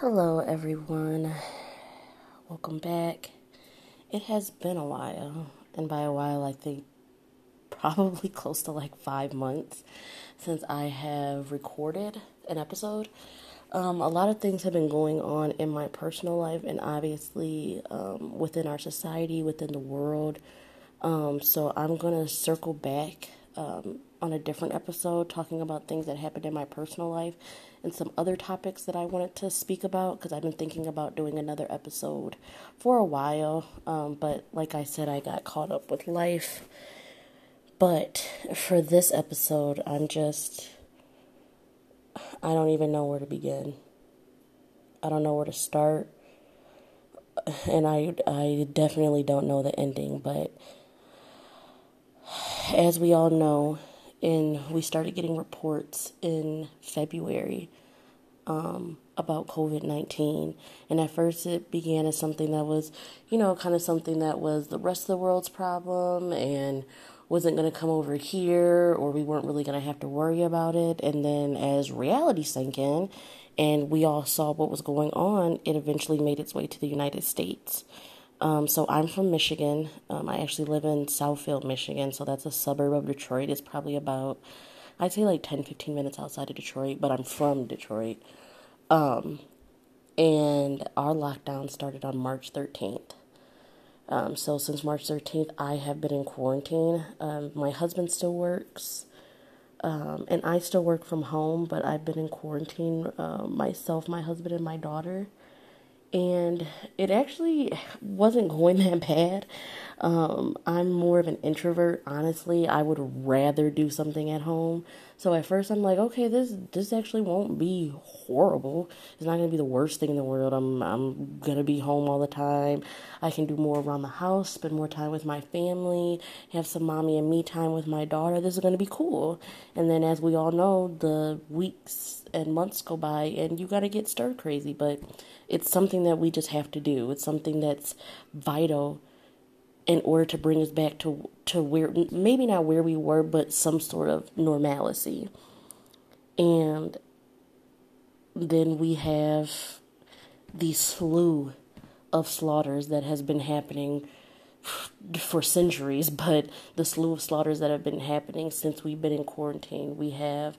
Hello, everyone. Welcome back. It has been a while, and by a while, I think probably close to like five months since I have recorded an episode. Um, a lot of things have been going on in my personal life, and obviously um, within our society, within the world. Um, so I'm gonna circle back um, on a different episode talking about things that happened in my personal life and some other topics that I wanted to speak about because I've been thinking about doing another episode for a while. Um, but like I said, I got caught up with life. But for this episode, I'm just. I don't even know where to begin. I don't know where to start. And I, I definitely don't know the ending, but as we all know, and we started getting reports in February um, about COVID 19. And at first, it began as something that was, you know, kind of something that was the rest of the world's problem and wasn't going to come over here or we weren't really going to have to worry about it. And then as reality sank in and we all saw what was going on, it eventually made its way to the United States. Um, so I'm from Michigan. Um, I actually live in Southfield, Michigan. So that's a suburb of Detroit. It's probably about, I'd say like 10, 15 minutes outside of Detroit, but I'm from Detroit. Um, and our lockdown started on March 13th. Um, so since March 13th, I have been in quarantine. Um, my husband still works. Um, and I still work from home, but I've been in quarantine uh, myself, my husband, and my daughter and it actually wasn't going that bad. Um, I'm more of an introvert, honestly. I would rather do something at home. So at first I'm like, okay, this this actually won't be horrible. It's not gonna be the worst thing in the world. I'm I'm gonna be home all the time. I can do more around the house, spend more time with my family, have some mommy and me time with my daughter. This is gonna be cool. And then as we all know, the weeks and months go by and you gotta get stir crazy. But it's something that we just have to do. It's something that's vital in order to bring us back to to where maybe not where we were, but some sort of normalcy. And then we have the slew of slaughters that has been happening for centuries, but the slew of slaughters that have been happening since we've been in quarantine. We have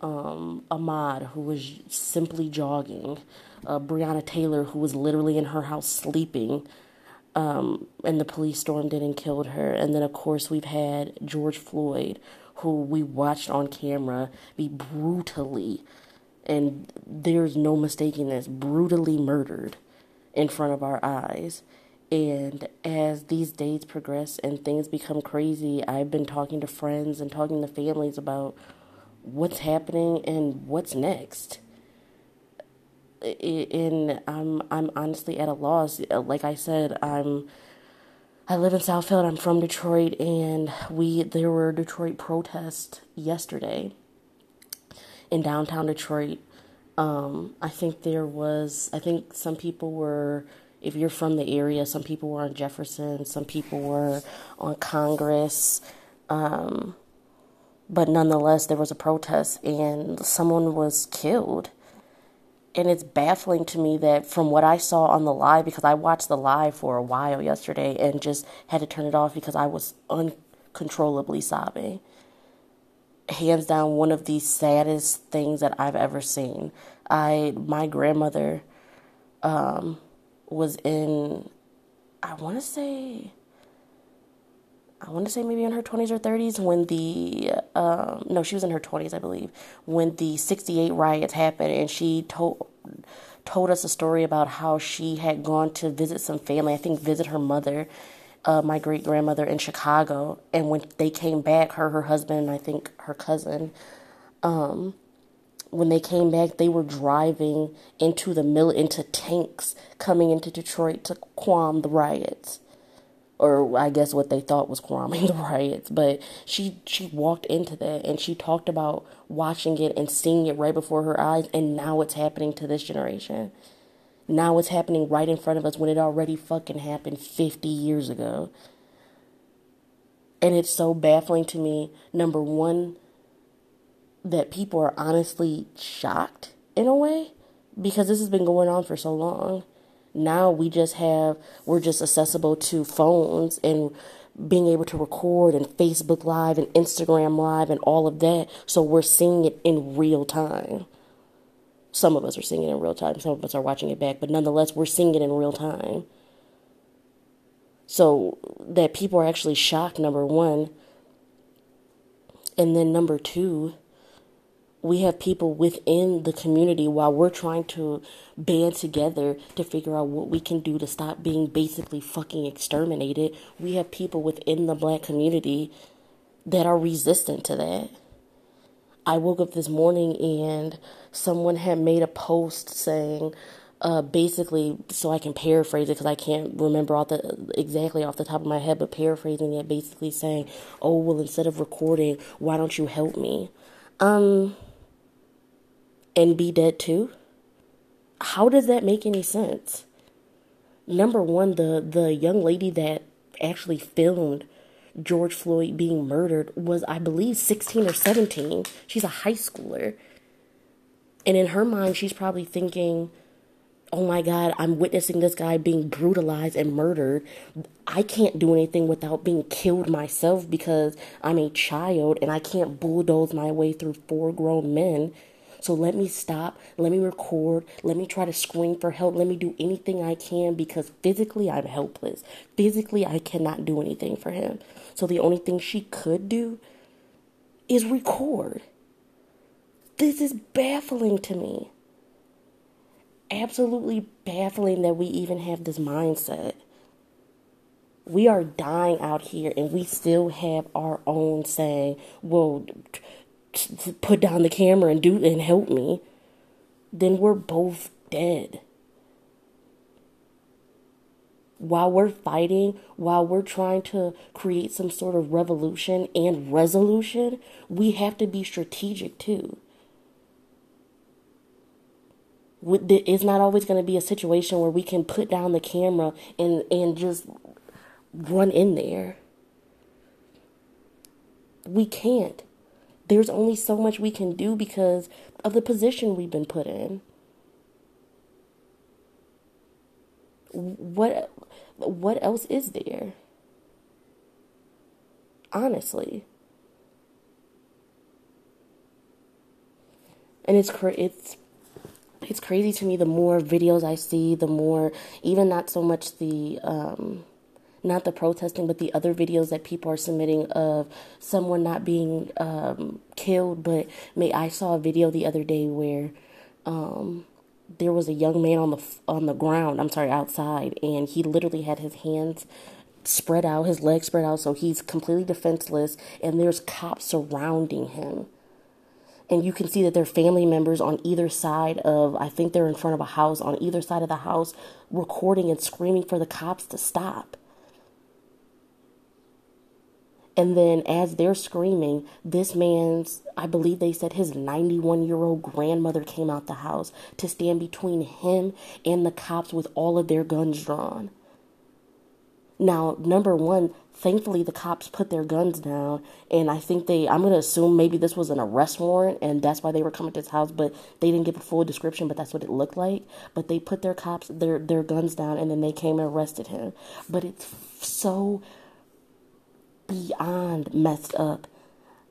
um, Ahmaud, who was simply jogging, uh, Breonna Taylor, who was literally in her house sleeping, um, and the police stormed in and killed her. And then, of course, we've had George Floyd, who we watched on camera be brutally, and there's no mistaking this, brutally murdered in front of our eyes. And as these days progress and things become crazy, I've been talking to friends and talking to families about what's happening and what's next. And I'm I'm honestly at a loss. Like I said, I'm I live in Southfield. I'm from Detroit, and we there were Detroit protests yesterday in downtown Detroit. Um, I think there was. I think some people were. If you're from the area, some people were on Jefferson. Some people were on Congress. Um, but nonetheless, there was a protest and someone was killed. And it's baffling to me that from what I saw on the live, because I watched the live for a while yesterday and just had to turn it off because I was uncontrollably sobbing. Hands down, one of the saddest things that I've ever seen. I, my grandmother, um, was in, I want to say, I want to say maybe in her 20s or 30s when the um, no she was in her 20s I believe when the 68 riots happened and she told told us a story about how she had gone to visit some family I think visit her mother uh, my great grandmother in Chicago. And when they came back her her husband and I think her cousin um, when they came back they were driving into the mill into tanks coming into Detroit to qualm the riots or I guess what they thought was calming the riots. But she she walked into that and she talked about watching it and seeing it right before her eyes, and now it's happening to this generation. Now it's happening right in front of us when it already fucking happened 50 years ago. And it's so baffling to me, number one, that people are honestly shocked in a way because this has been going on for so long. Now we just have, we're just accessible to phones and being able to record and Facebook Live and Instagram Live and all of that. So we're seeing it in real time. Some of us are seeing it in real time, some of us are watching it back, but nonetheless, we're seeing it in real time. So that people are actually shocked, number one. And then number two, we have people within the community while we're trying to band together to figure out what we can do to stop being basically fucking exterminated. We have people within the black community that are resistant to that. I woke up this morning and someone had made a post saying, uh, basically, so I can paraphrase it because I can't remember off the exactly off the top of my head, but paraphrasing it, basically saying, "Oh well, instead of recording, why don't you help me?" Um, and be dead too? How does that make any sense? Number one, the the young lady that actually filmed George Floyd being murdered was, I believe, 16 or 17. She's a high schooler. And in her mind, she's probably thinking, oh my God, I'm witnessing this guy being brutalized and murdered. I can't do anything without being killed myself because I'm a child and I can't bulldoze my way through four grown men so let me stop, let me record, let me try to scream for help, let me do anything I can because physically I'm helpless. Physically, I cannot do anything for him. So the only thing she could do is record. This is baffling to me. Absolutely baffling that we even have this mindset. We are dying out here and we still have our own saying, well, put down the camera and do and help me, then we're both dead. While we're fighting, while we're trying to create some sort of revolution and resolution, we have to be strategic too. It's not always going to be a situation where we can put down the camera and, and just run in there. We can't there's only so much we can do because of the position we've been put in. What what else is there? Honestly. And it's it's it's crazy to me the more videos I see, the more even not so much the um not the protesting, but the other videos that people are submitting of someone not being um, killed. But may I saw a video the other day where um, there was a young man on the on the ground. I'm sorry, outside, and he literally had his hands spread out, his legs spread out, so he's completely defenseless. And there's cops surrounding him. And you can see that there are family members on either side of, I think they're in front of a house, on either side of the house, recording and screaming for the cops to stop. And then as they're screaming, this man's, I believe they said his 91 year old grandmother came out the house to stand between him and the cops with all of their guns drawn. Now, number one, thankfully the cops put their guns down and I think they I'm gonna assume maybe this was an arrest warrant and that's why they were coming to his house, but they didn't give a full description, but that's what it looked like. But they put their cops their their guns down and then they came and arrested him. But it's so beyond messed up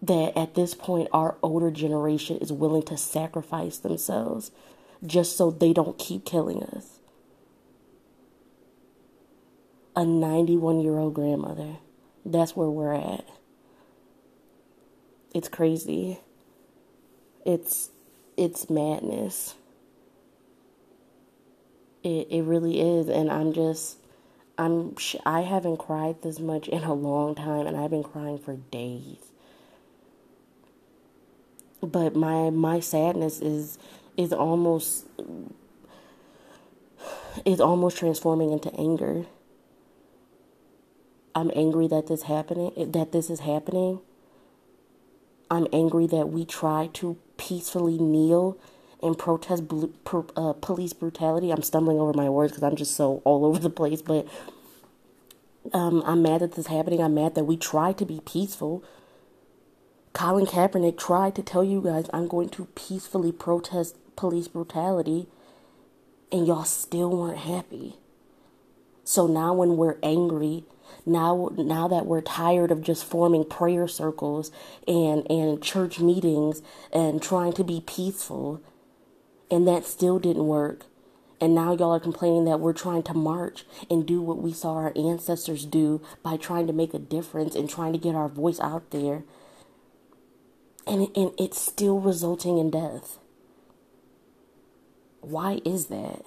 that at this point our older generation is willing to sacrifice themselves just so they don't keep killing us. A 91 year old grandmother. That's where we're at. It's crazy. It's it's madness. It it really is and I'm just I'm I haven't cried this much in a long time and I've been crying for days. But my my sadness is is almost is almost transforming into anger. I'm angry that this happening that this is happening. I'm angry that we try to peacefully kneel and protest bl- uh, police brutality. I'm stumbling over my words because I'm just so all over the place, but um, I'm mad that this is happening. I'm mad that we tried to be peaceful. Colin Kaepernick tried to tell you guys I'm going to peacefully protest police brutality, and y'all still weren't happy. So now when we're angry, now now that we're tired of just forming prayer circles and and church meetings and trying to be peaceful and that still didn't work. And now y'all are complaining that we're trying to march and do what we saw our ancestors do by trying to make a difference and trying to get our voice out there. And, and it's still resulting in death. Why is that?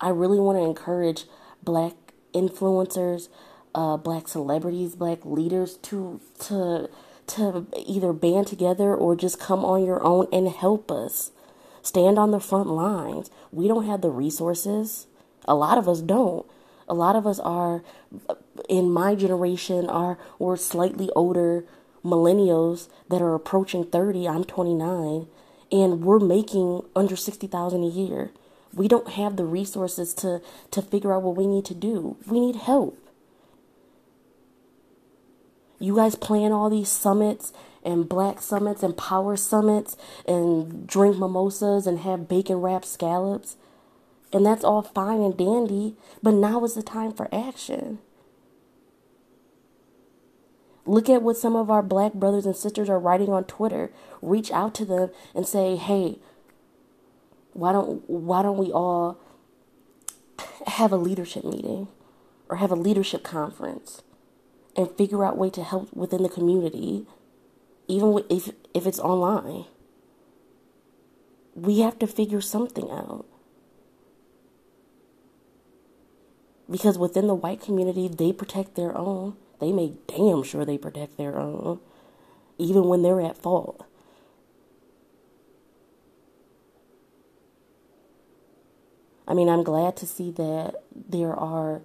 I really want to encourage black influencers, uh, black celebrities, black leaders to to to either band together or just come on your own and help us. Stand on the front lines. We don't have the resources. A lot of us don't. A lot of us are in my generation are or slightly older millennials that are approaching 30. I'm 29 and we're making under 60,000 a year. We don't have the resources to to figure out what we need to do. We need help. You guys plan all these summits and black summits and power summits and drink mimosas and have bacon wrapped scallops. And that's all fine and dandy, but now is the time for action. Look at what some of our black brothers and sisters are writing on Twitter. Reach out to them and say, "Hey, why don't why don't we all have a leadership meeting or have a leadership conference and figure out way to help within the community even if if it's online. We have to figure something out. Because within the white community they protect their own. They make damn sure they protect their own even when they're at fault. I mean, I'm glad to see that there are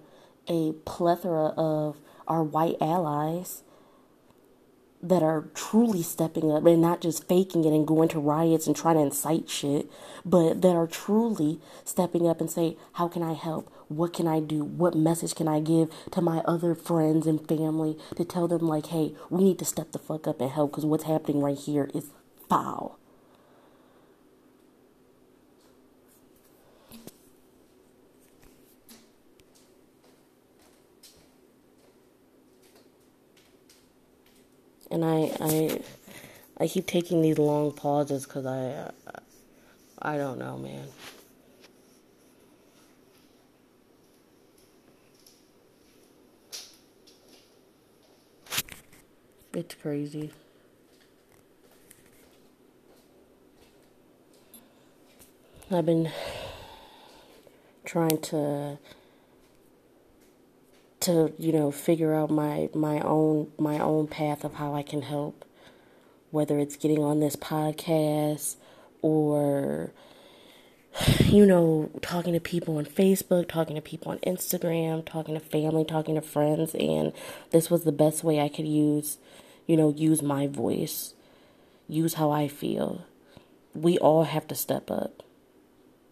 a plethora of our white allies that are truly stepping up and not just faking it and going to riots and trying to incite shit, but that are truly stepping up and say, How can I help? What can I do? What message can I give to my other friends and family to tell them, like, hey, we need to step the fuck up and help because what's happening right here is foul. And I I I keep taking these long pauses because I I don't know, man. It's crazy. I've been trying to to you know figure out my my own my own path of how I can help. Whether it's getting on this podcast or you know talking to people on Facebook, talking to people on Instagram, talking to family, talking to friends. And this was the best way I could use you know use my voice, use how I feel. We all have to step up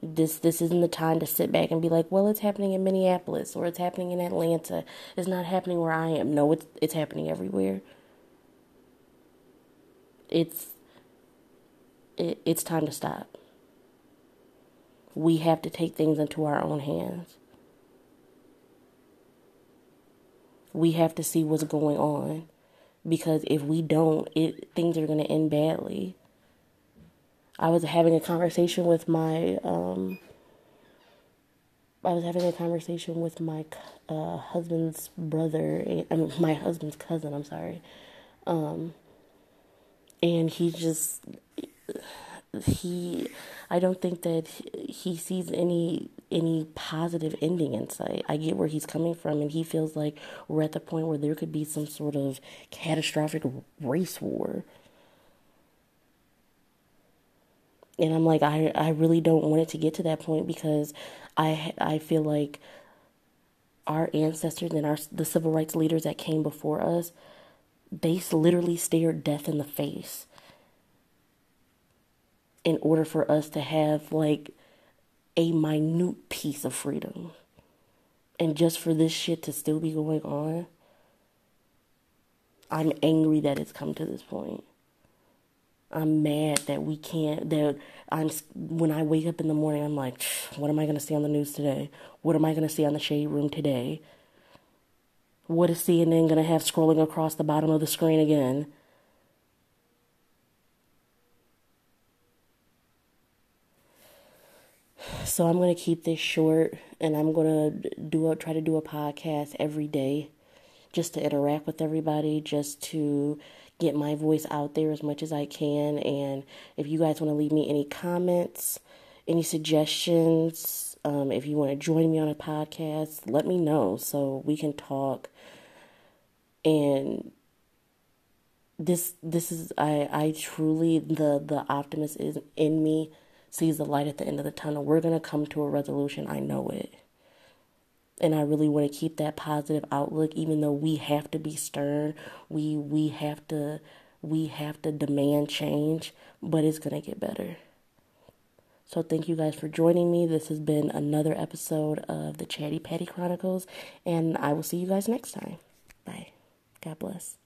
this this isn't the time to sit back and be like, well, it's happening in Minneapolis or it's happening in Atlanta. It's not happening where I am. No, it's it's happening everywhere. It's it, it's time to stop. We have to take things into our own hands. We have to see what's going on because if we don't, it things are going to end badly. I was having a conversation with my um, I was having a conversation with my uh, husband's brother, I mean, my husband's cousin. I'm sorry, um, and he just he I don't think that he sees any any positive ending in sight. I get where he's coming from, and he feels like we're at the point where there could be some sort of catastrophic race war. And I'm like I I really don't want it to get to that point because I I feel like our ancestors and our the civil rights leaders that came before us they literally stared death in the face in order for us to have like a minute piece of freedom. And just for this shit to still be going on I'm angry that it's come to this point I'm mad that we can't that I'm when I wake up in the morning I'm like, what am I going to see on the news today? What am I going to see on the shade room today? What is CNN going to have scrolling across the bottom of the screen again? So I'm going to keep this short and I'm going to do a, try to do a podcast every day just to interact with everybody, just to get my voice out there as much as I can. And if you guys want to leave me any comments, any suggestions, um, if you want to join me on a podcast, let me know so we can talk. And this this is I I truly the the optimist is in me sees the light at the end of the tunnel. We're gonna come to a resolution. I know it and I really want to keep that positive outlook even though we have to be stern we we have to we have to demand change but it's going to get better. So thank you guys for joining me. This has been another episode of the Chatty Patty Chronicles and I will see you guys next time. Bye. God bless